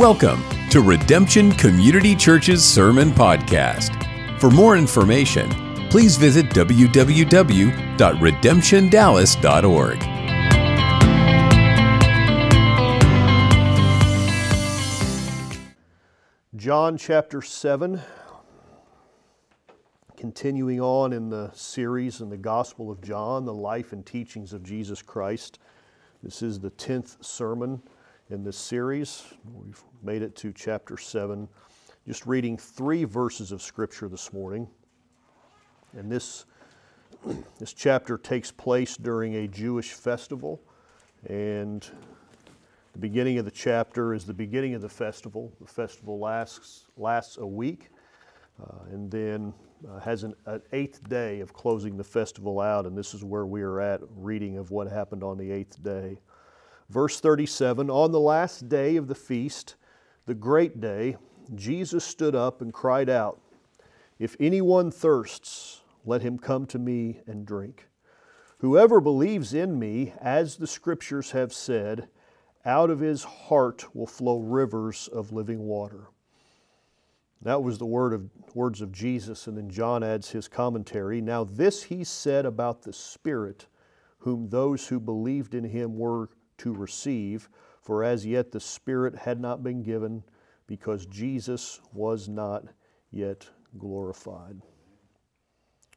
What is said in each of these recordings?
Welcome to Redemption Community Church's Sermon Podcast. For more information, please visit www.redemptiondallas.org. John chapter 7, continuing on in the series in the Gospel of John, the life and teachings of Jesus Christ. This is the 10th sermon in this series. We've made it to chapter 7, just reading three verses of Scripture this morning. And this, this chapter takes place during a Jewish festival, and the beginning of the chapter is the beginning of the festival. The festival lasts, lasts a week uh, and then uh, has an, an, eighth day of closing the festival out, and this is where we are at, reading of what happened on the eighth day. Verse 37 On the last day of the feast, the great day, Jesus stood up and cried out, If anyone thirsts, let him come to me and drink. Whoever believes in me, as the scriptures have said, out of his heart will flow rivers of living water. That was the word of, words of Jesus, and then John adds his commentary. Now, this he said about the Spirit, whom those who believed in him were to receive, for as yet the Spirit had not been given, because Jesus was not yet glorified.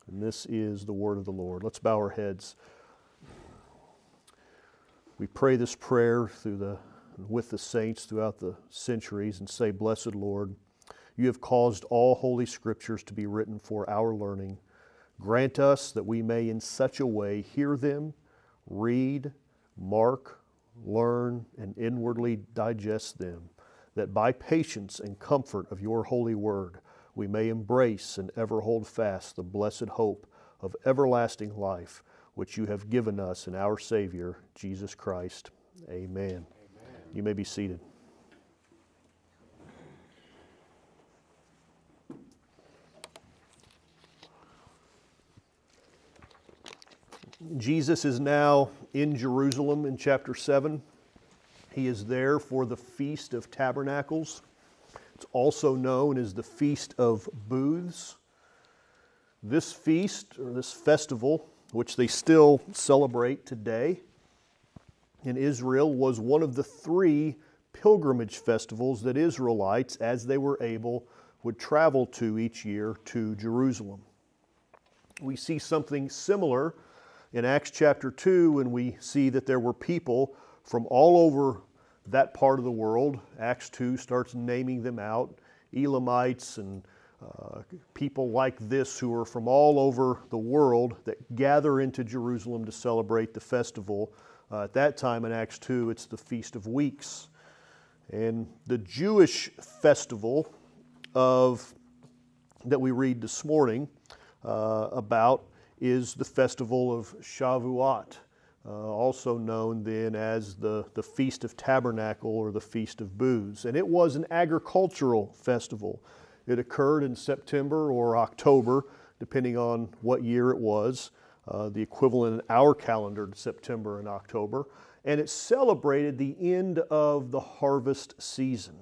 And this is the word of the Lord. Let's bow our heads. We pray this prayer through the, with the saints throughout the centuries and say, Blessed Lord, you have caused all holy scriptures to be written for our learning. Grant us that we may in such a way hear them, read, mark, learn, and inwardly digest them, that by patience and comfort of your holy word we may embrace and ever hold fast the blessed hope of everlasting life which you have given us in our Savior, Jesus Christ. Amen. Amen. You may be seated. Jesus is now in Jerusalem in chapter 7. He is there for the Feast of Tabernacles. It's also known as the Feast of Booths. This feast, or this festival, which they still celebrate today in Israel, was one of the three pilgrimage festivals that Israelites, as they were able, would travel to each year to Jerusalem. We see something similar in Acts chapter 2 when we see that there were people from all over that part of the world. Acts 2 starts naming them out Elamites and uh, people like this who are from all over the world that gather into Jerusalem to celebrate the festival. Uh, at that time in Acts 2, it's the Feast of Weeks. And the Jewish festival of that we read this morning uh, about is the festival of Shavuot, uh, also known then as the, the Feast of Tabernacle or the Feast of Booths. And it was an agricultural festival. It occurred in September or October, depending on what year it was, uh, the equivalent in our calendar to September and October. And it celebrated the end of the harvest season.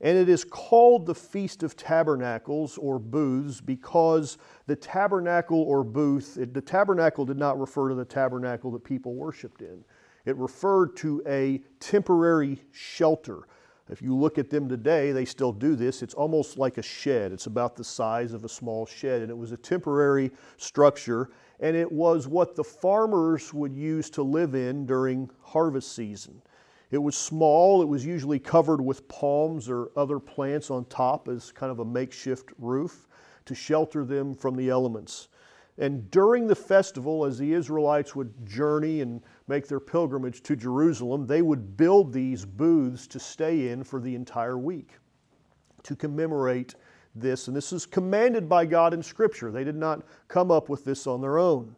And it is called the Feast of Tabernacles or Booths because the tabernacle or booth, it, the tabernacle did not refer to the tabernacle that people worshiped in. It referred to a temporary shelter. If you look at them today, they still do this. It's almost like a shed. It's about the size of a small shed. And it was a temporary structure. And it was what the farmers would use to live in during harvest season. It was small, it was usually covered with palms or other plants on top as kind of a makeshift roof to shelter them from the elements. And during the festival, as the Israelites would journey and make their pilgrimage to Jerusalem, they would build these booths to stay in for the entire week to commemorate this. And this is commanded by God in Scripture. They did not come up with this on their own.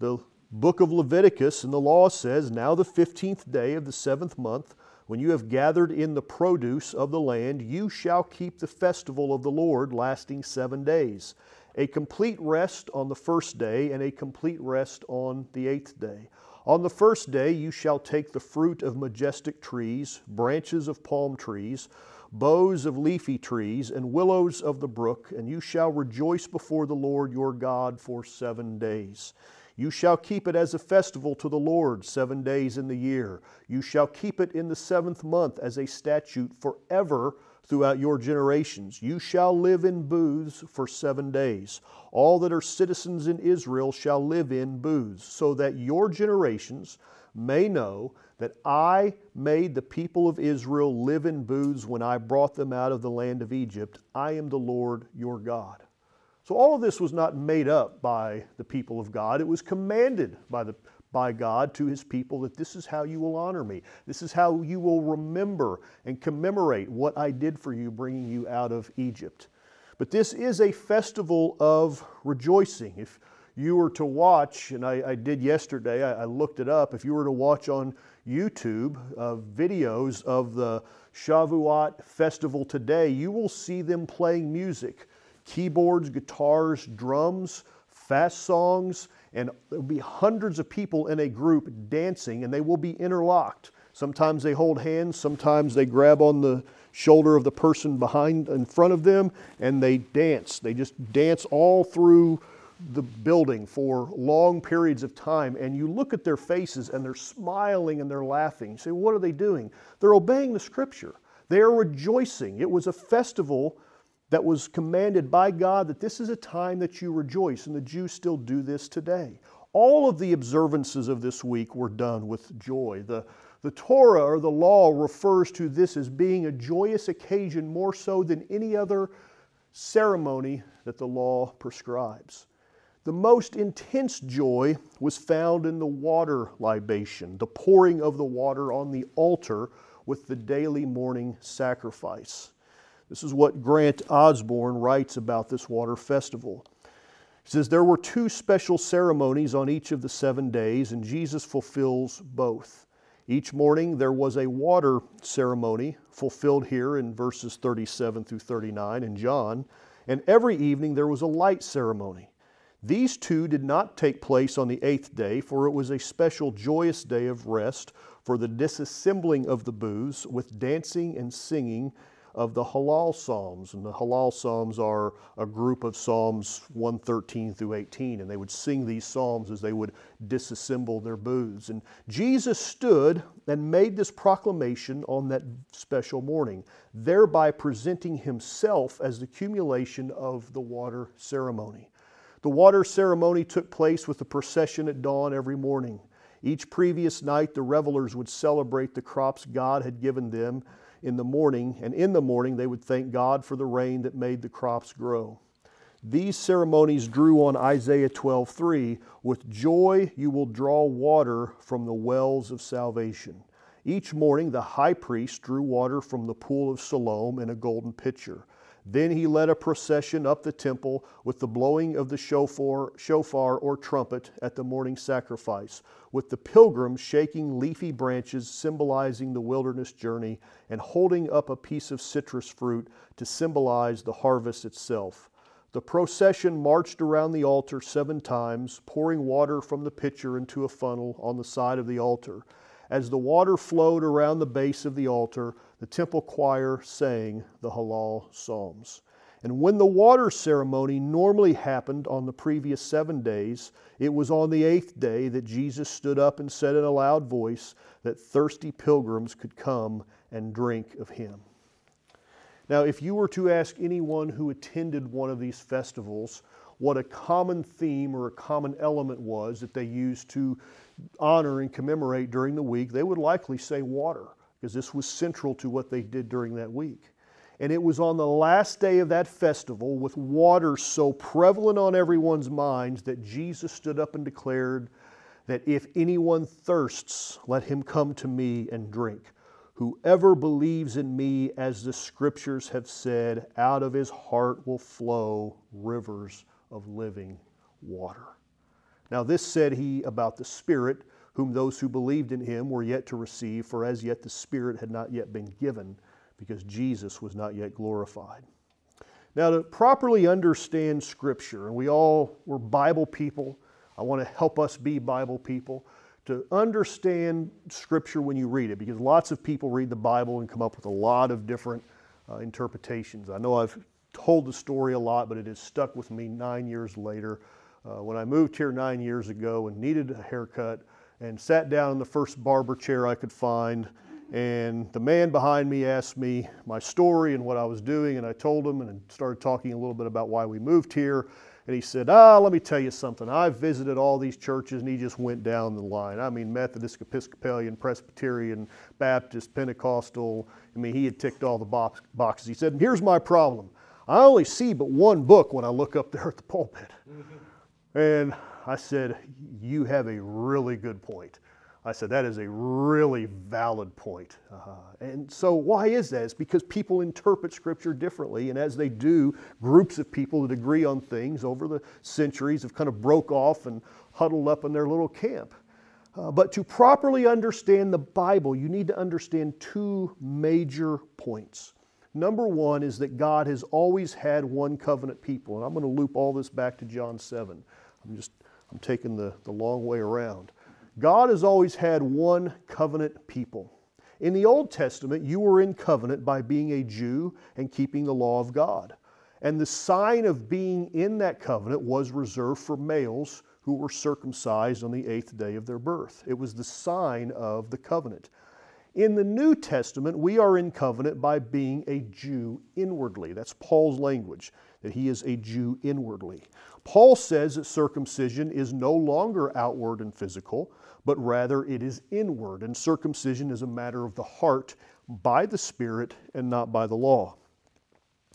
The book of Leviticus, and the law says, Now the fifteenth day of the seventh month, when you have gathered in the produce of the land, you shall keep the festival of the Lord, lasting seven days. A complete rest on the first day, and a complete rest on the eighth day. On the first day you shall take the fruit of majestic trees, branches of palm trees, boughs of leafy trees, and willows of the brook, and you shall rejoice before the Lord your God for seven days. You shall keep it as a festival to the Lord seven days in the year. You shall keep it in the seventh month as a statute forever throughout your generations. You shall live in booths for seven days. All that are citizens in Israel shall live in booths, so that your generations may know that I made the people of Israel live in booths when I brought them out of the land of Egypt. I am the Lord your God. So all of this was not made up by the people of God. It was commanded by, the, by God to his people that this is how you will honor me. This is how you will remember and commemorate what I did for you bringing you out of Egypt. But this is a festival of rejoicing. If you were to watch, and I, I did yesterday, I, I, looked it up, if you were to watch on YouTube uh, videos of the Shavuot festival today, you will see them playing music keyboards, guitars, drums, fast songs, and there'll be hundreds of people in a group dancing, and they will be interlocked. Sometimes they hold hands, sometimes they grab on the shoulder of the person behind in front of them and they dance. They just dance all through the building for long periods of time, and you look at their faces and they're smiling and they're laughing. You say, What are they doing? They're obeying the scripture. They are rejoicing. It was a festival that was commanded by God that this is a time that you rejoice, and the Jews still do this today. All of the observances of this week were done with joy. The, the Torah or the law refers to this as being a joyous occasion more so than any other ceremony that the law prescribes. The most intense joy was found in the water libation, the pouring of the water on the altar with the daily morning sacrifice. This is what Grant Osborne writes about this water festival. He says, There were two special ceremonies on each of the seven days, and Jesus fulfills both. Each morning there was a water ceremony, fulfilled here in verses 37 through 39 in John, and every evening there was a light ceremony. These two did not take place on the eighth day, for it was a special joyous day of rest for the disassembling of the booths with dancing and singing of the Hallel Psalms. And the Hallel Psalms are a group of Psalms 113 through 18, and they would sing these Psalms as they would disassemble their booths. And Jesus stood and made this proclamation on that special morning, thereby presenting himself as the accumulation of the water ceremony. The water ceremony took place with the procession at dawn every morning. Each previous night, the revelers would celebrate the crops God had given them in the morning, and in the morning they would thank God for the rain that made the crops grow. These ceremonies drew on Isaiah 12:3, "With joy you will draw water from the wells of salvation." Each morning the high priest drew water from the pool of Siloam in a golden pitcher. Then he led a procession up the temple with the blowing of the shofar, shofar or trumpet at the morning sacrifice, with the pilgrims shaking leafy branches symbolizing the wilderness journey and holding up a piece of citrus fruit to symbolize the harvest itself. The procession marched around the altar seven times, pouring water from the pitcher into a funnel on the side of the altar. As the water flowed around the base of the altar, the temple choir sang the Hallel Psalms. And when the water ceremony normally happened on the previous seven days, it was on the eighth day that Jesus stood up and said in a loud voice that thirsty pilgrims could come and drink of him. Now, if you were to ask anyone who attended one of these festivals what a common theme or a common element was that they used to honor and commemorate during the week, they would likely say water, because this was central to what they did during that week. And it was on the last day of that festival, with water so prevalent on everyone's minds, that Jesus stood up and declared that if anyone thirsts, let him come to me and drink. Whoever believes in me, as the scriptures have said, out of his heart will flow rivers of living water. Now, this said he about the Spirit, whom those who believed in him were yet to receive, for as yet the Spirit had not yet been given, because Jesus was not yet glorified. Now, to properly understand Scripture, and we all, we're Bible people, I want to help us be Bible people. to understand Scripture when you read it, because lots of people read the Bible and come up with a lot of different uh, interpretations. I know I've told the story a lot, but it has stuck with me nine years later. Uh, when I moved here nine years ago and needed a haircut and sat down in the first barber chair I could find, and the man behind me asked me my story and what I was doing, and I told him and started talking a little bit about why we moved here. And he said, Ah, let me tell you something. I've visited all these churches, and he just went down the line. I mean, Methodist, Episcopalian, Presbyterian, Baptist, Pentecostal. I mean, he had ticked all the box, boxes. He said, Here's my problem. I only see but one book when I look up there at the pulpit. And I said, You have a really good point. I said, that is a really valid point. Uh, and so, why is that? It's because people interpret Scripture differently, and as they do, groups of people that agree on things over the centuries have kind of broke off and huddled up in their little camp. Uh, but to properly understand the Bible, you need to understand two major points. Number one is that God has always had one covenant people, and I'm going to loop all this back to John 7. I'm just I'm taking the, the long way around. God has always had one covenant people. In the Old Testament, you were in covenant by being a Jew and keeping the law of God. And the sign of being in that covenant was reserved for males who were circumcised on the eighth day of their birth. It was the sign of the covenant. In the New Testament, we are in covenant by being a Jew inwardly. That's Paul's language, that he is a Jew inwardly. Paul says that circumcision is no longer outward and physical, but rather it is inward, and circumcision is a matter of the heart by the Spirit and not by the law.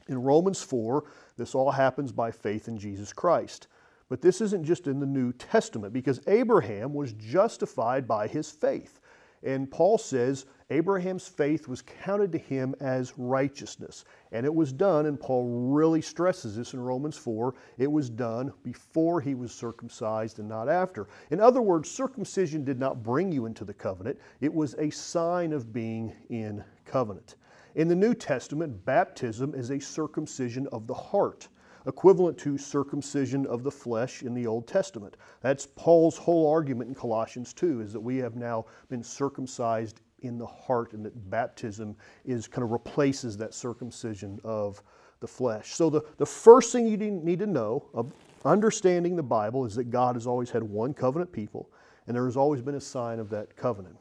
In Romans 4, this all happens by faith in Jesus Christ. But this isn't just in the New Testament, because Abraham was justified by his faith. And Paul says Abraham's faith was counted to him as righteousness. And it was done, and Paul really stresses this in Romans 4 it was done before he was circumcised and not after. In other words, circumcision did not bring you into the covenant, it was a sign of being in covenant. In the New Testament, baptism is a circumcision of the heart equivalent to circumcision of the flesh in the Old Testament. That's Paul's whole argument in Colossians 2 is that we have now been circumcised in the heart and that baptism is kind of replaces that circumcision of the flesh. So the, the first thing you need to know of understanding the Bible is that God has always had one covenant people and there has always been a sign of that covenant.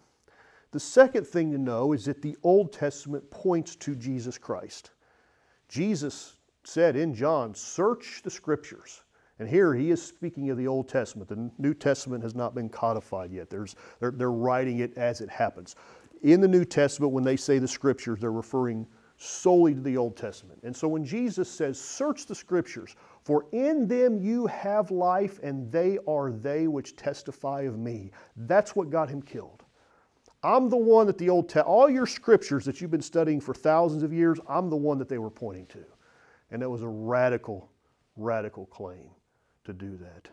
The second thing to know is that the Old Testament points to Jesus Christ. Jesus said in John, Search the scriptures. And here he is speaking of the Old Testament. The New Testament has not been codified yet. There's, they're, they're writing it as it happens. In the New Testament, when they say the scriptures, they're referring solely to the Old Testament. And so when Jesus says, Search the scriptures, for in them you have life, and they are they which testify of me. That's what got him killed. I'm the one that the Old Testament, all your scriptures that you've been studying for thousands of years, I'm the one that they were pointing to. And that was a radical, radical claim to do that.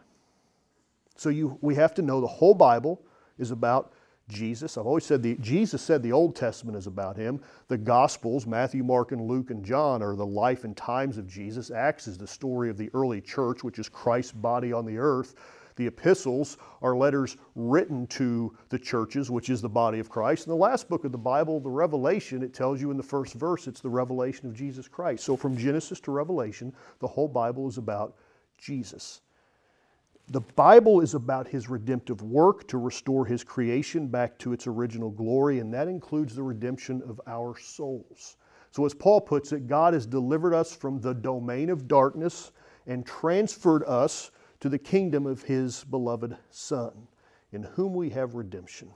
So you, we have to know the whole Bible is about Jesus. I've always said the, Jesus said the Old Testament is about him. The Gospels, Matthew, Mark, and Luke, and John, are the life and times of Jesus. Acts is the story of the early church, which is Christ's body on the earth. The epistles are letters written to the churches, which is the body of Christ. And the last book of the Bible, the Revelation, it tells you in the first verse, it's the revelation of Jesus Christ. So from Genesis to Revelation, the whole Bible is about Jesus. The Bible is about his redemptive work to restore his creation back to its original glory, and that includes the redemption of our souls. So, as Paul puts it, God has delivered us from the domain of darkness and transferred us to the kingdom of his beloved Son, in whom we have redemption.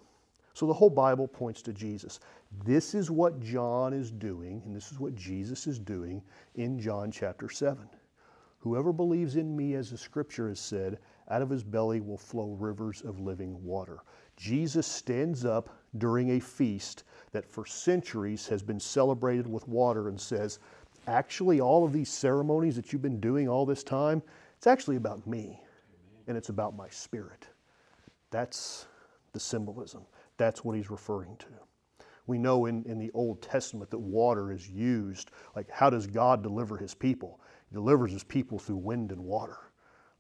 So the whole Bible points to Jesus. This is what John is doing, and this is what Jesus is doing in John chapter 7. Whoever believes in me, as the scripture has said, out of his belly will flow rivers of living water. Jesus stands up during a feast that for centuries has been celebrated with water and says, Actually, all of these ceremonies that you've been doing all this time, it's actually about me, and it's about my spirit. That's the symbolism. That's what he's referring to. We know in, in the Old Testament that water is used. Like, how does God deliver his people? He delivers his people through wind and water.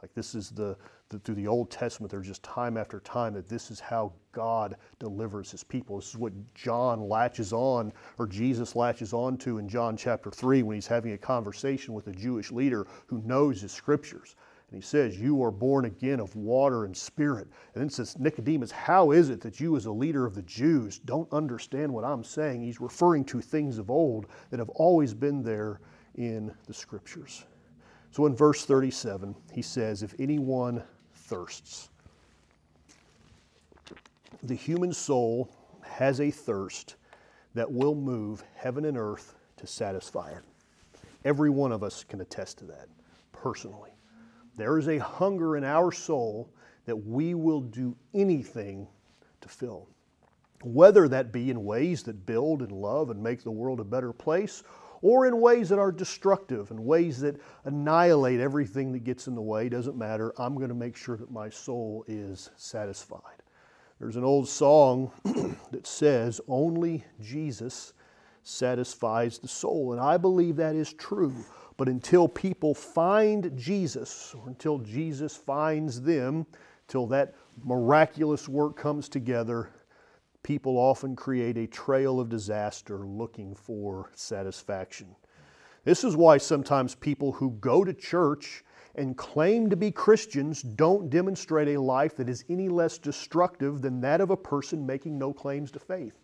Like this is the, through the Old Testament, there's just time after time that this is how God delivers his people. This is what John latches on, or Jesus latches on to in John chapter 3 when he's having a conversation with a Jewish leader who knows his scriptures. And he says, You are born again of water and spirit. And then says, Nicodemus, how is it that you, as a leader of the Jews, don't understand what I'm saying? He's referring to things of old that have always been there in the scriptures. So in verse 37, he says, If anyone thirsts, the human soul has a thirst that will move heaven and earth to satisfy it. Every one of us can attest to that personally. There is a hunger in our soul that we will do anything to fill. Whether that be in ways that build and love and make the world a better place, or in ways that are destructive and ways that annihilate everything that gets in the way. Doesn't matter. I'm going to make sure that my soul is satisfied. There's an old song that says, Only Jesus satisfies the soul. And I believe that is true. But until people find Jesus, or until Jesus finds them, till that miraculous work comes together, people often create a trail of disaster looking for satisfaction. This is why sometimes people who go to church and claim to be Christians don't demonstrate a life that is any less destructive than that of a person making no claims to faith.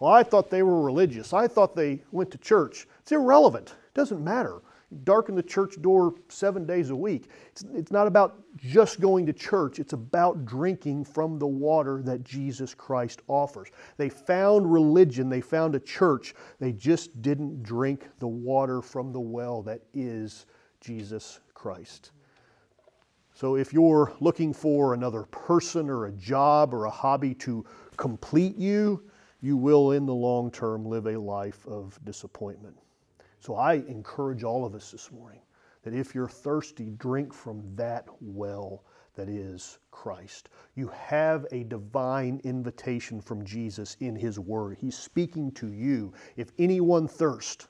Well, I thought they were religious. I thought they went to church. It's irrelevant. It doesn't matter darken the church door seven days a week. It's, it's not about just going to church, it's about drinking from the water that Jesus Christ offers. They found religion, they found a church, they just didn't drink the water from the well that is Jesus Christ. So if you're looking for another person or a job or a hobby to complete you, you will in the long term live a life of disappointment. So I encourage all of us this morning that if you're thirsty, drink from that well that is Christ. You have a divine invitation from Jesus in His Word. He's speaking to you. If anyone thirst,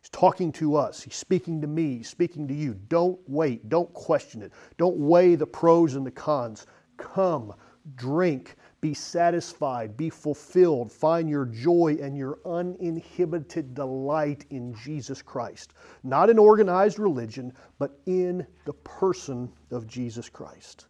He's talking to us. He's speaking to me, He's speaking to you. Don't wait. Don't question it. Don't weigh the pros and the cons. Come, drink, be satisfied, be fulfilled, find your joy and your uninhibited delight in Jesus Christ. Not in organized religion, but in the person of Jesus Christ.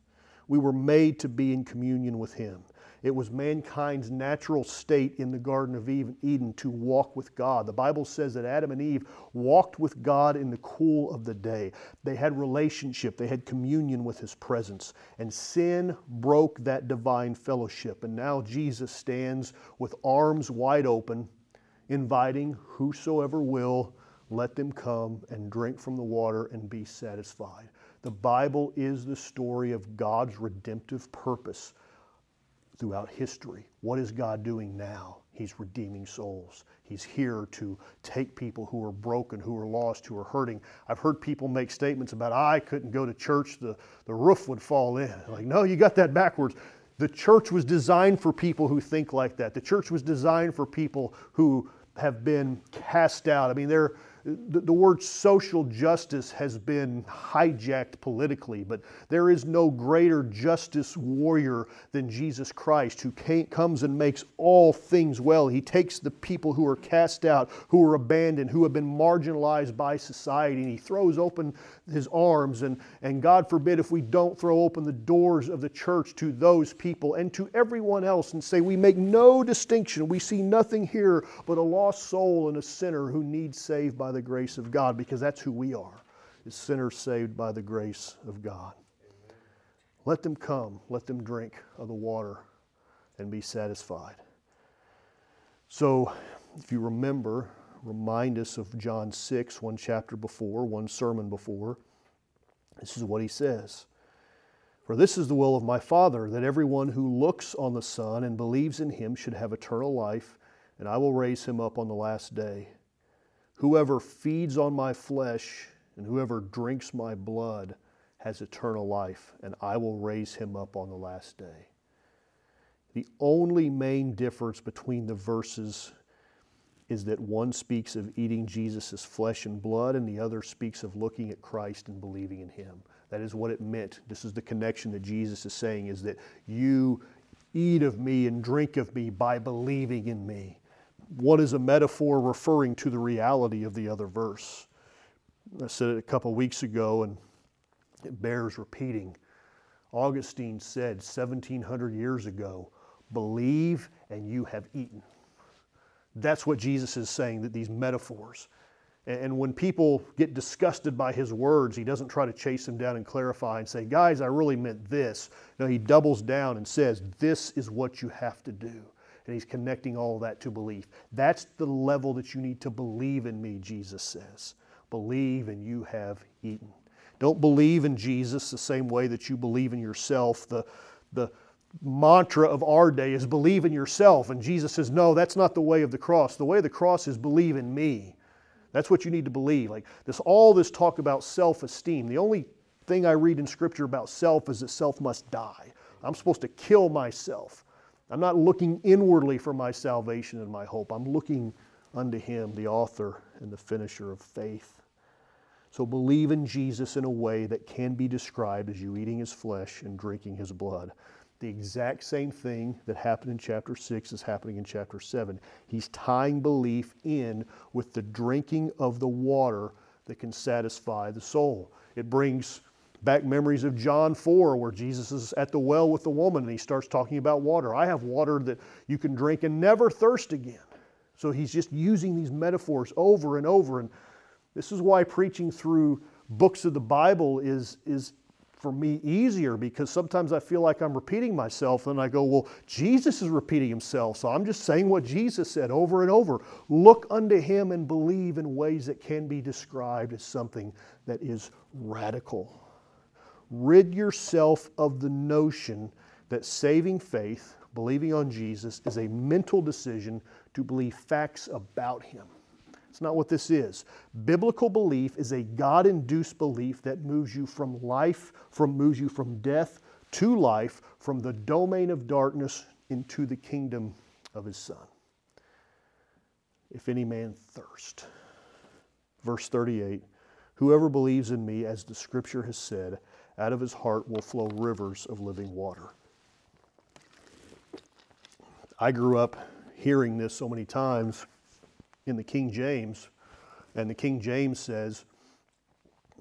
We were made to be in communion with Him. It was mankind's natural state in the Garden of Eden to walk with God. The Bible says that Adam and Eve walked with God in the cool of the day. They had relationship, they had communion with His presence. And sin broke that divine fellowship. And now Jesus stands with arms wide open, inviting whosoever will, let them come and drink from the water and be satisfied. The Bible is the story of God's redemptive purpose throughout history. What is God doing now? He's redeeming souls. He's here to take people who are broken, who are lost, who are hurting. I've heard people make statements about, I couldn't go to church, the, the roof would fall in. Like, no, you got that backwards. The church was designed for people who think like that. The church was designed for people who have been cast out. I mean, they're the, the word social justice has been hijacked politically, but there is no greater justice warrior than Jesus Christ who came, comes and makes all things well. He takes the people who are cast out, who are abandoned, who have been marginalized by society, and he throws open his arms. And, and God forbid if we don't throw open the doors of the church to those people and to everyone else and say, We make no distinction. We see nothing here but a lost soul and a sinner who needs saved by the grace of God because that's who we are, is sinners saved by the grace of God. Let them come, let them drink of the water and be satisfied. So, if you remember, remind us of John 6, one chapter before, one sermon before. This is what he says For this is the will of my Father, that everyone who looks on the Son and believes in him should have eternal life, and I will raise him up on the last day. Whoever feeds on my flesh and whoever drinks my blood has eternal life, and I will raise him up on the last day. The only main difference between the verses is that one speaks of eating Jesus' flesh and blood, and the other speaks of looking at Christ and believing in him. That is what it meant. This is the connection that Jesus is saying is that you eat of me and drink of me by believing in me. What is a metaphor referring to the reality of the other verse? I said it a couple weeks ago and it bears repeating. Augustine said 1700 years ago, believe and you have eaten. That's what Jesus is saying, that these metaphors. And when people get disgusted by his words, he doesn't try to chase them down and clarify and say, guys, I really meant this. No, he doubles down and says, this is what you have to do. And he's connecting all that to belief. That's the level that you need to believe in me, Jesus says. Believe and you have eaten. Don't believe in Jesus the same way that you believe in yourself. The, the mantra of our day is believe in yourself. And Jesus says, no, that's not the way of the cross. The way of the cross is believe in me. That's what you need to believe. Like this, all this talk about self-esteem. The only thing I read in Scripture about self is that self must die. I'm supposed to kill myself. I'm not looking inwardly for my salvation and my hope. I'm looking unto Him, the author and the finisher of faith. So believe in Jesus in a way that can be described as you eating His flesh and drinking His blood. The exact same thing that happened in chapter 6 is happening in chapter 7. He's tying belief in with the drinking of the water that can satisfy the soul. It brings back memories of John 4, where Jesus is at the well with the woman and he starts talking about water. I have water that you can drink and never thirst again. So he's just using these metaphors over and over. And this is why preaching through books of the Bible is, is for me easier because sometimes I feel like I'm repeating myself and I go, well, Jesus is repeating himself, so I'm just saying what Jesus said over and over. Look unto him and believe in ways that can be described as something that is radical. Rid yourself of the notion that saving faith, believing on Jesus, is a mental decision to believe facts about him. It's not what this is. Biblical belief is a God induced belief that moves you from life, from moves you from death to life, from the domain of darkness into the kingdom of his Son. If any man thirst. Verse 38 Whoever believes in me, as the scripture has said, out of his heart will flow rivers of living water. I grew up hearing this so many times in the King James, and the King James says,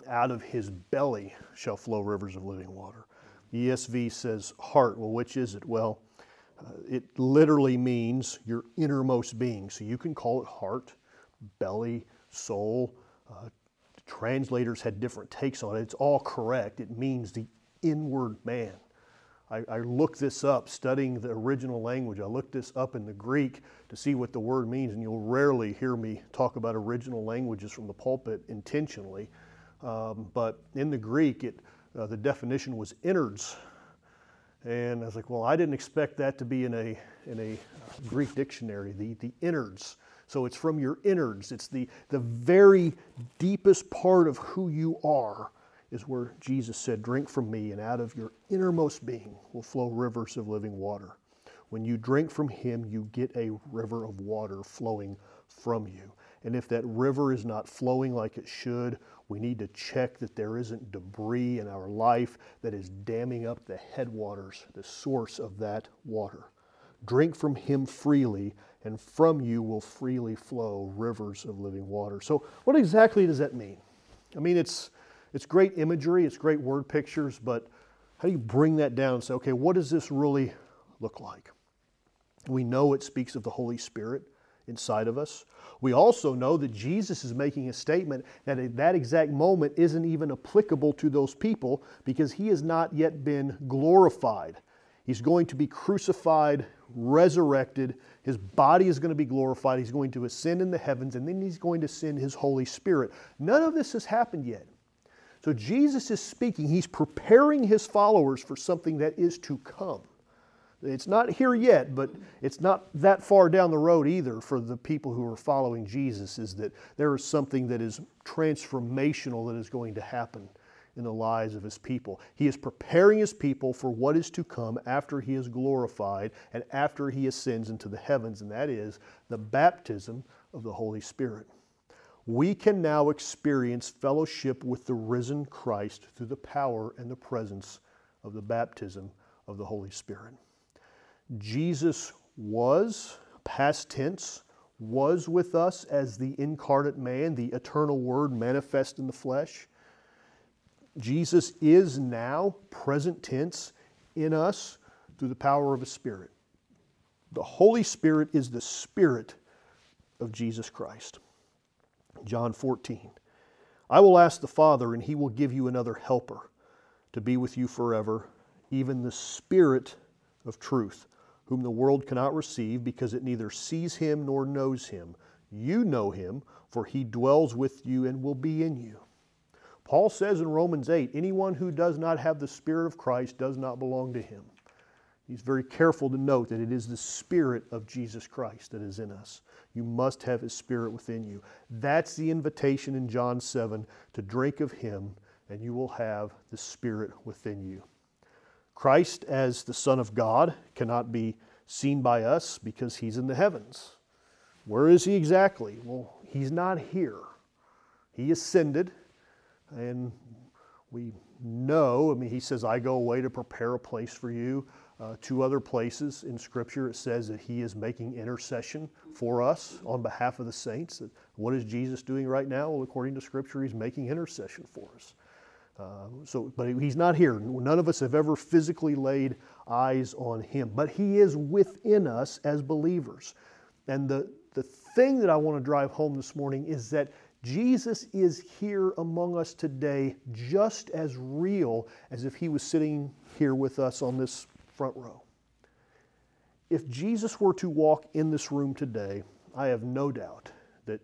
out of his belly shall flow rivers of living water. The ESV says heart. Well, which is it? Well, uh, it literally means your innermost being. So you can call it heart, belly, soul. Uh, translators had different takes on it. It's all correct. It means the inward man. I, I looked this up studying the original language. I looked this up in the Greek to see what the word means, and you'll rarely hear me talk about original languages from the pulpit intentionally. Um, but in the Greek, it, uh, the definition was innards. And I was like, well, I didn't expect that to be in a, in a Greek dictionary, the, the innards. So it's from your innards. It's the, the very deepest part of who you are is where Jesus said, Drink from me, and out of your innermost being will flow rivers of living water. When you drink from him, you get a river of water flowing from you. And if that river is not flowing like it should, we need to check that there isn't debris in our life that is damming up the headwaters, the source of that water. Drink from him freely, and from you will freely flow rivers of living water. So, what exactly does that mean? I mean, it's it's great imagery, it's great word pictures, but how do you bring that down and say, okay, what does this really look like? We know it speaks of the Holy Spirit inside of us. We also know that Jesus is making a statement that at that exact moment isn't even applicable to those people because he has not yet been glorified. He's going to be crucified, resurrected. His body is going to be glorified. He's going to ascend in the heavens, and then he's going to send his Holy Spirit. None of this has happened yet. So Jesus is speaking, he's preparing his followers for something that is to come. It's not here yet, but it's not that far down the road either for the people who are following Jesus, is that there is something that is transformational that is going to happen in the lives of his people. He is preparing his people for what is to come after he is glorified and after he ascends into the heavens, and that is the baptism of the Holy Spirit. we can now experience fellowship with the risen Christ through the power and the presence of the baptism of the Holy Spirit. Jesus was, past tense, was with us as the incarnate man, the eternal Word manifest in the flesh. Jesus is now, present tense, in us through the power of His Spirit. The Holy Spirit is the Spirit of Jesus Christ. John 14. I will ask the Father, and He will give you another helper to be with you forever, even the Spirit of truth, whom the world cannot receive because it neither sees Him nor knows Him. You know Him, for He dwells with you and will be in you. Paul says in Romans 8 anyone who does not have the Spirit of Christ does not belong to Him. He's very careful to note that it is the Spirit of Jesus Christ that is in us. You must have His Spirit within you. That's the invitation in John 7 to drink of Him, and you will have the Spirit within you. Christ, as the Son of God, cannot be seen by us because He's in the heavens. Where is He exactly? Well, He's not here. He ascended, and we know, I mean, He says, I go away to prepare a place for you. Uh, two other places in Scripture, it says that He is making intercession for us on behalf of the saints. What is Jesus doing right now? Well, according to Scripture, He's making intercession for us. Uh, so, but He's not here. None of us have ever physically laid eyes on Him, but He is within us as believers. And the, the thing that I want to drive home this morning is that Jesus is here among us today just as real as if He was sitting here with us on this front row. If Jesus were to walk in this room today, I have no doubt that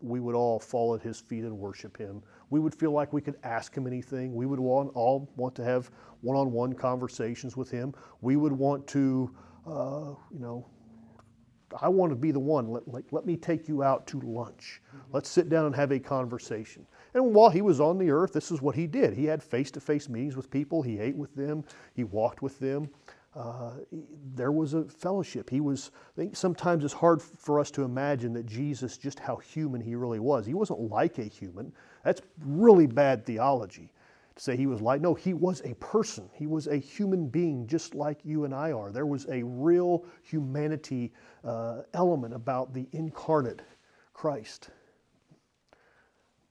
we would all fall at his feet and worship him. We would feel like we could ask him anything. We would want, all want to have one on one conversations with him. We would want to, uh, you know, I want to be the one. Let, like, let me take you out to lunch. Let's sit down and have a conversation. And while he was on the earth, this is what he did. He had face to face meetings with people, he ate with them, he walked with them. Uh, there was a fellowship. He was, I think sometimes it's hard for us to imagine that Jesus, just how human he really was. He wasn't like a human. That's really bad theology to say he was like. No, he was a person. He was a human being just like you and I are. There was a real humanity uh, element about the incarnate Christ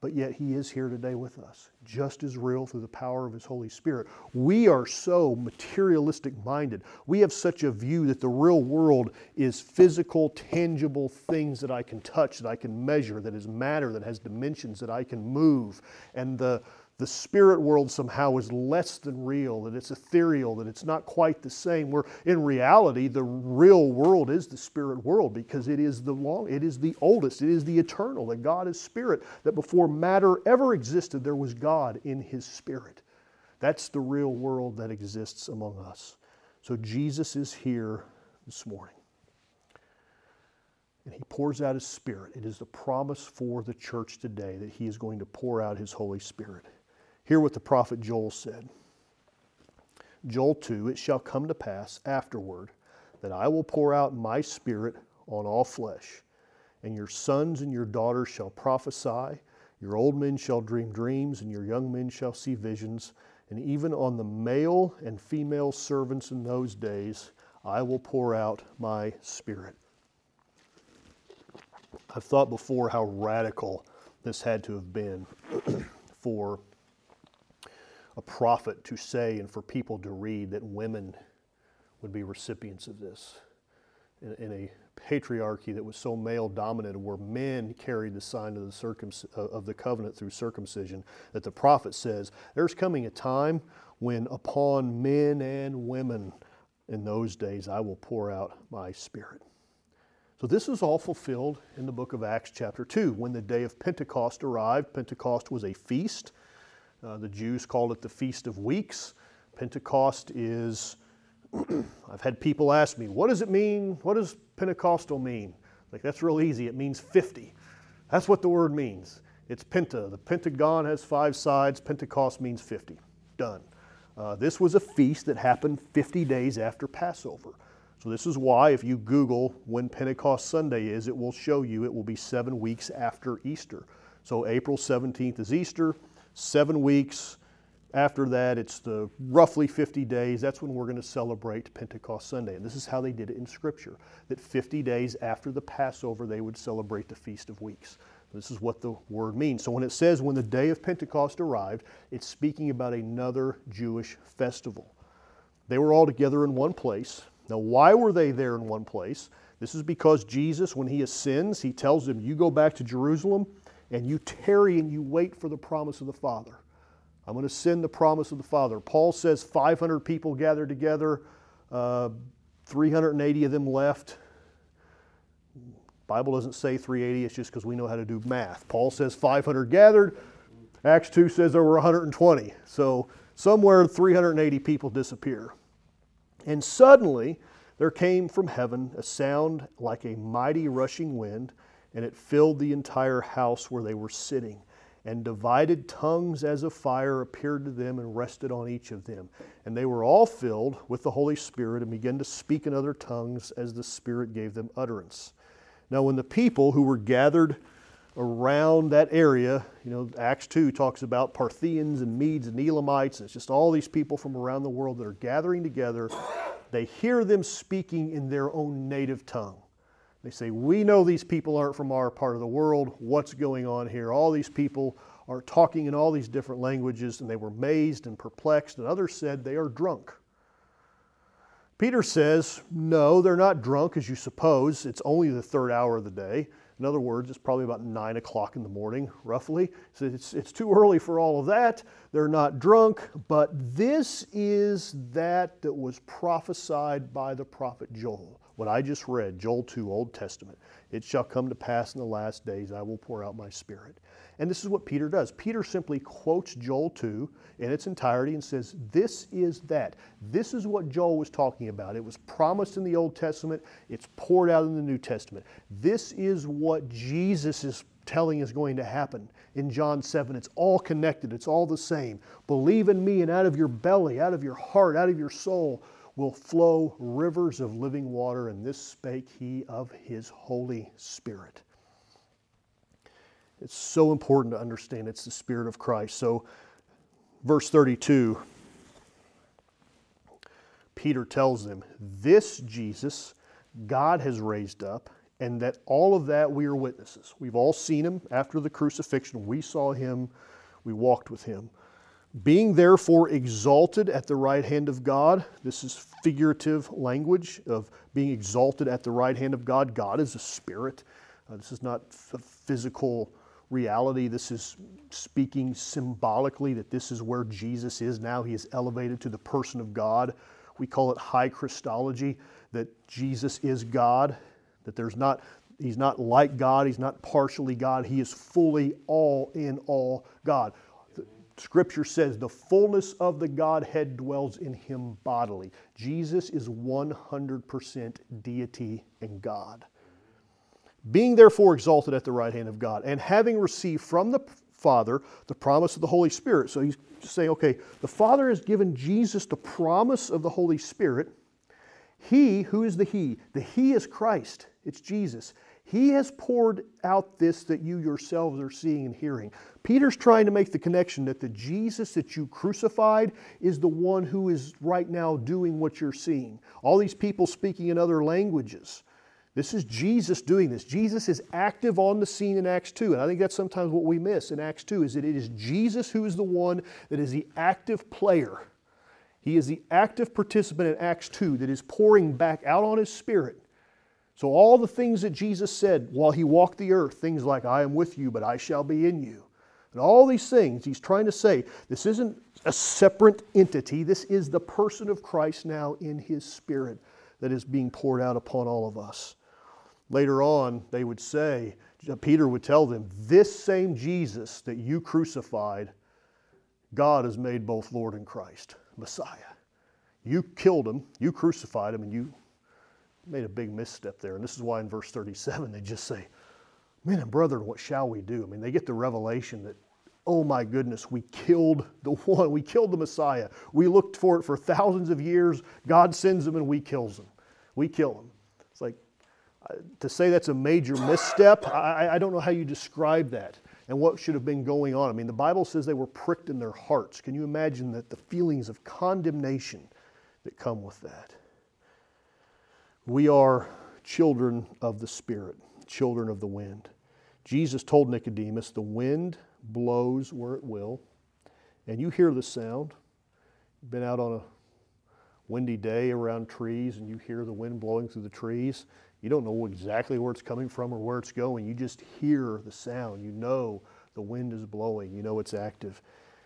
but yet He is here today with us, just as real through the power of His Holy Spirit. We are so materialistic minded. We have such a view that the real world is physical, tangible things that I can touch, that I can measure, that is matter, that has dimensions, that I can move. And the the spirit world somehow is less than real, that it's ethereal, that it's not quite the same. Where in reality, the real world is the spirit world because it is the long, it is the oldest, it is the eternal, that God is spirit, that before matter ever existed, there was God in his spirit. That's the real world that exists among us. So Jesus is here this morning. And he pours out his spirit. It is the promise for the church today that he is going to pour out his Holy Spirit. Hear what the prophet Joel said. Joel 2 It shall come to pass afterward that I will pour out my spirit on all flesh, and your sons and your daughters shall prophesy, your old men shall dream dreams, and your young men shall see visions, and even on the male and female servants in those days I will pour out my spirit. I've thought before how radical this had to have been for a prophet to say and for people to read that women would be recipients of this. In, in a patriarchy that was so male dominated, where men carried the sign of the, circumc- uh, of the covenant through circumcision, that the prophet says, There's coming a time when upon men and women in those days I will pour out my spirit. So, this is all fulfilled in the book of Acts, chapter 2. When the day of Pentecost arrived, Pentecost was a feast uh, the Jews call it the Feast of Weeks. Pentecost is, I've had people ask me, what does it mean? What does Pentecostal mean? Like, that's real easy. It means 50. That's what the word means. It's penta. The pentagon has five sides. Pentecost means 50. Done. Uh, this was a feast that happened 50 days after Passover. So, this is why, if you Google when Pentecost Sunday is, it will show you it will be seven weeks after Easter. So, April 17th is Easter, seven weeks. After that, it's the roughly 50 days. That's when we're going to celebrate Pentecost Sunday. And this is how they did it in Scripture that 50 days after the Passover, they would celebrate the Feast of Weeks. This is what the word means. So when it says when the day of Pentecost arrived, it's speaking about another Jewish festival. They were all together in one place. Now, why were they there in one place? This is because Jesus, when he ascends, he tells them, You go back to Jerusalem and you tarry and you wait for the promise of the Father. I'm going to send the promise of the Father. Paul says 500 people gathered together, uh, 380 of them left. Bible doesn't say 380, it's just because we know how to do math. Paul says 500 gathered. Acts 2 says there were 120. So somewhere 380 people disappear. And suddenly there came from heaven a sound like a mighty rushing wind, and it filled the entire house where they were sitting. And divided tongues as of fire appeared to them and rested on each of them. And they were all filled with the Holy Spirit and began to speak in other tongues as the Spirit gave them utterance. Now, when the people who were gathered around that area, you know, Acts 2 talks about Parthians and Medes and Elamites. It's just all these people from around the world that are gathering together. They hear them speaking in their own native tongue. They say, We know these people aren't from our part of the world. What's going on here? All these people are talking in all these different languages, and they were amazed and perplexed. And others said, They are drunk. Peter says, no, they're not drunk as you suppose. It's only the third hour of the day. In other words, it's probably about 9 o'clock in the morning, roughly. So it's, it's too early for all of that. They're not drunk, but this is that that was prophesied by the prophet Joel. What I just read, Joel 2, Old Testament. It shall come to pass in the last days, I will pour out my spirit. And this is what Peter does. Peter simply quotes Joel 2 in its entirety and says, This is that. This is what Joel was talking about. It was promised in the Old Testament, it's poured out in the New Testament. This is what Jesus is telling is going to happen in John 7. It's all connected, it's all the same. Believe in me, and out of your belly, out of your heart, out of your soul will flow rivers of living water, and this spake he of his Holy Spirit. It's so important to understand it's the Spirit of Christ. So, verse 32, Peter tells them, This Jesus God has raised up, and that all of that we are witnesses. We've all seen him after the crucifixion. We saw him, we walked with him. Being therefore exalted at the right hand of God, this is figurative language of being exalted at the right hand of God. God is a spirit. Uh, this is not a physical reality. This is speaking symbolically that this is where Jesus is now. He is elevated to the person of God. We call it high Christology, that Jesus is God, that there's not, he's not like God, he's not partially God, he is fully all in all God. Scripture says the fullness of the Godhead dwells in him bodily. Jesus is 100% deity and God. Being therefore exalted at the right hand of God, and having received from the Father the promise of the Holy Spirit. So he's saying, okay, the Father has given Jesus the promise of the Holy Spirit. He, who is the He? The He is Christ, it's Jesus. He has poured out this that you yourselves are seeing and hearing. Peter's trying to make the connection that the Jesus that you crucified is the one who is right now doing what you're seeing. All these people speaking in other languages. This is Jesus doing this. Jesus is active on the scene in Acts 2. And I think that's sometimes what we miss in Acts 2 is that it is Jesus who is the one that is the active player. He is the active participant in Acts 2 that is pouring back out on his spirit. So all the things that Jesus said while he walked the earth, things like I am with you but I shall be in you. And all these things he's trying to say, this isn't a separate entity. This is the person of Christ now in his spirit that is being poured out upon all of us. Later on, they would say, Peter would tell them, This same Jesus that you crucified, God has made both Lord and Christ, Messiah. You killed him, you crucified him, and you made a big misstep there. And this is why in verse 37 they just say, Men and brethren, what shall we do? I mean, they get the revelation that, oh my goodness, we killed the one, we killed the Messiah. We looked for it for thousands of years. God sends him and we kills him. we kill them. It's like, uh, to say that's a major misstep, I, I don't know how you describe that and what should have been going on. I mean, the Bible says they were pricked in their hearts. Can you imagine that the feelings of condemnation that come with that? We are children of the Spirit, children of the wind. Jesus told Nicodemus, The wind blows where it will, and you hear the sound. You've been out on a windy day around trees and you hear the wind blowing through the trees. You don't know exactly where it's coming from or where it's going. You just hear the sound. You know the wind is blowing. You know it's active.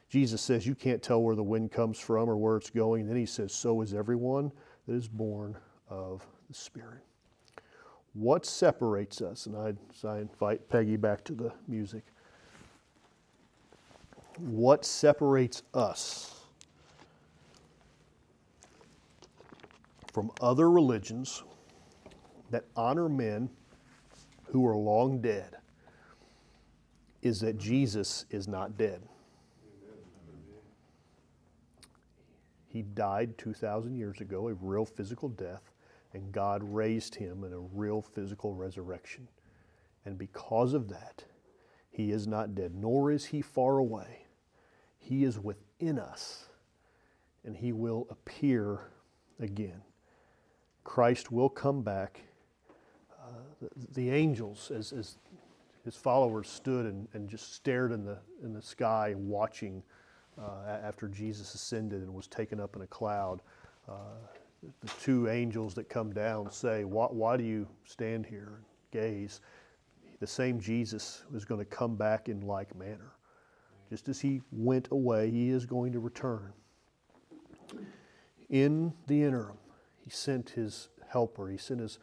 Jesus says you can't tell where the wind comes from or where it's going. And then he says, So is everyone that is born of the Spirit. What separates us? And I, so I invite Peggy back to the music. What separates us from other religions that honor men who are long dead is that Jesus is not dead. He died 2,000 years ago, a real physical death, and God raised him in a real physical resurrection. And because of that, he is not dead, nor is he far away. He is within us, and he will appear again. Christ will come back the, the angels, as, as his followers stood and, and just stared in the, in the sky watching uh, after Jesus ascended and was taken up in a cloud, uh, the two angels that come down say, why, why do you stand here and gaze? The same Jesus is going to come back in like manner. Just as he went away, he is going to return. In the interim, he sent his helper, he sent his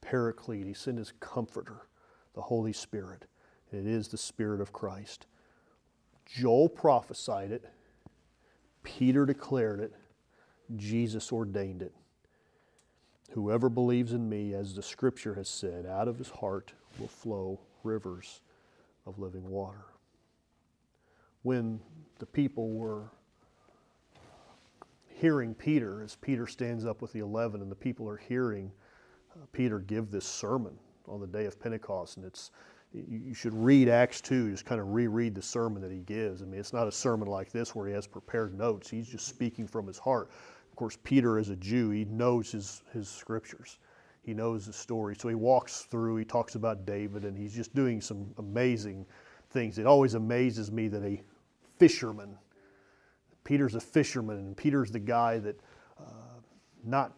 paraclete, he sent his comforter, the Holy Spirit. It is the Spirit of Christ. Joel prophesied it, Peter declared it, Jesus ordained it. Whoever believes in me, as the scripture has said, out of his heart will flow rivers of living water. When the people were hearing Peter, as Peter stands up with the eleven, and the people are hearing uh, Peter give this sermon on the day of Pentecost, and it's you should read Acts 2, just kind of reread the sermon that he gives. I mean, it's not a sermon like this where he has prepared notes. He's just speaking from his heart. Of course, Peter, is a Jew, he knows his, his scriptures. He knows the story. So he walks through, he talks about David, and he's just doing some amazing things. It always amazes me that a fisherman, Peter's a fisherman, and Peter's the guy that uh, not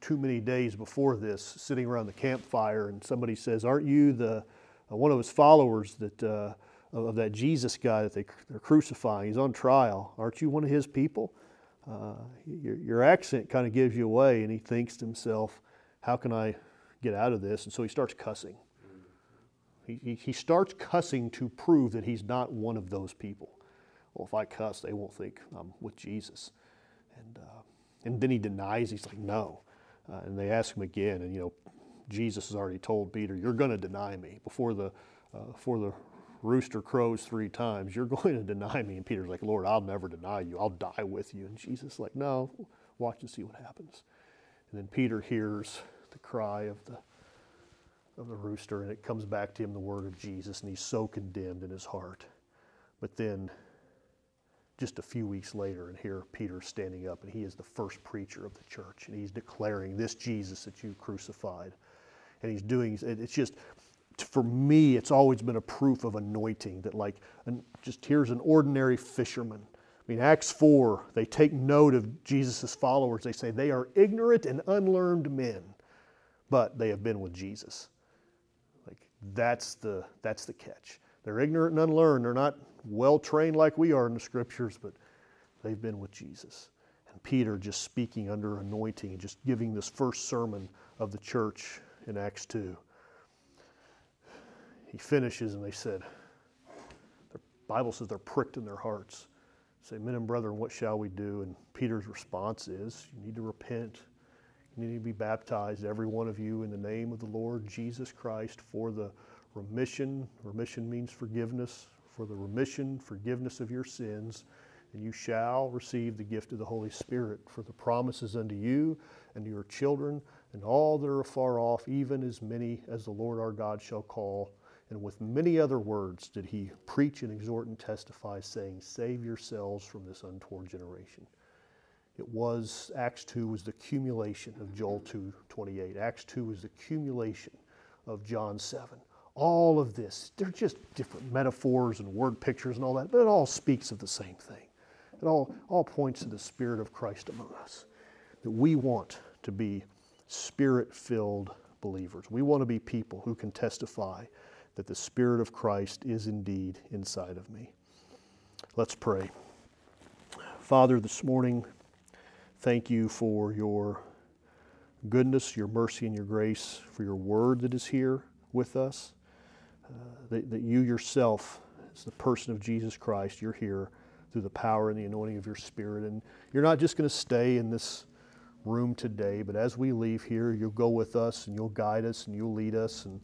too many days before this, sitting around the campfire, and somebody says, "Aren't you the uh, one of his followers that uh, of that Jesus guy that they, they're crucifying? He's on trial. Aren't you one of his people?" Uh, your, your accent kind of gives you away, and he thinks to himself, "How can I get out of this?" And so he starts cussing. He, he, he starts cussing to prove that he's not one of those people. Well, if I cuss, they won't think I'm with Jesus. And, uh, and then he denies. He's like, no. Uh, and they ask him again, and you know, Jesus has already told Peter, "You're going to deny me before the uh, before the rooster crows three times. You're going to deny me." And Peter's like, "Lord, I'll never deny you. I'll die with you." And Jesus like, "No, watch and see what happens." And then Peter hears the cry of the of the rooster, and it comes back to him the word of Jesus, and he's so condemned in his heart. But then just a few weeks later, and here Peter's standing up, and he is the first preacher of the church, and he's declaring this Jesus that you crucified. And he's doing, it's just, for me, it's always been a proof of anointing that, like, just here's an ordinary fisherman. I mean, Acts 4, they take note of Jesus' followers. They say they are ignorant and unlearned men, but they have been with Jesus. Like, that's the, that's the catch. They're ignorant and unlearned. They're not well trained like we are in the scriptures, but they've been with Jesus. And Peter just speaking under anointing and just giving this first sermon of the church in Acts 2. He finishes and they said, the Bible says they're pricked in their hearts. Say, men and brethren, what shall we do? And Peter's response is, you need to repent. You need to be baptized, every one of you, in the name of the Lord Jesus Christ for the remission. Remission means forgiveness. For the remission, forgiveness of your sins, and you shall receive the gift of the Holy Spirit. For the promises unto you and to your children and all that are afar off, even as many as the Lord our God shall call. And with many other words did he preach and exhort and testify, saying, Save yourselves from this untoward generation. It was, Acts 2 was the accumulation of Joel 2 28. Acts 2 was the accumulation of John 7. All of this, they're just different metaphors and word pictures and all that, but it all speaks of the same thing. It all, all points to the Spirit of Christ among us. That we want to be spirit filled believers. We want to be people who can testify that the Spirit of Christ is indeed inside of me. Let's pray. Father, this morning, thank you for your goodness, your mercy, and your grace, for your word that is here with us. Uh, that, that you yourself, as the person of Jesus Christ, you're here through the power and the anointing of your Spirit. And you're not just going to stay in this room today, but as we leave here, you'll go with us and you'll guide us and you'll lead us. And,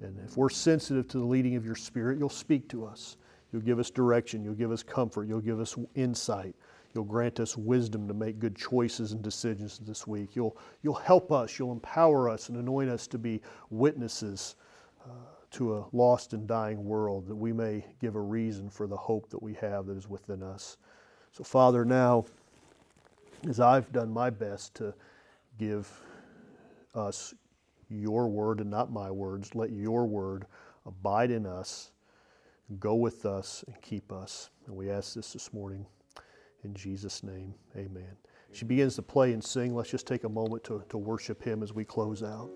and if we're sensitive to the leading of your Spirit, you'll speak to us. You'll give us direction. You'll give us comfort. You'll give us insight. You'll grant us wisdom to make good choices and decisions this week. You'll, you'll help us. You'll empower us and anoint us to be witnesses uh, to a lost and dying world that we may give a reason for the hope that we have that is within us. So, Father, now, as I've done my best to give us your word and not my words, let your word abide in us, go with us, and keep us. And we ask this this morning in Jesus' name. Amen. She begins to play and sing. Let's just take a moment to, to worship him as we close out.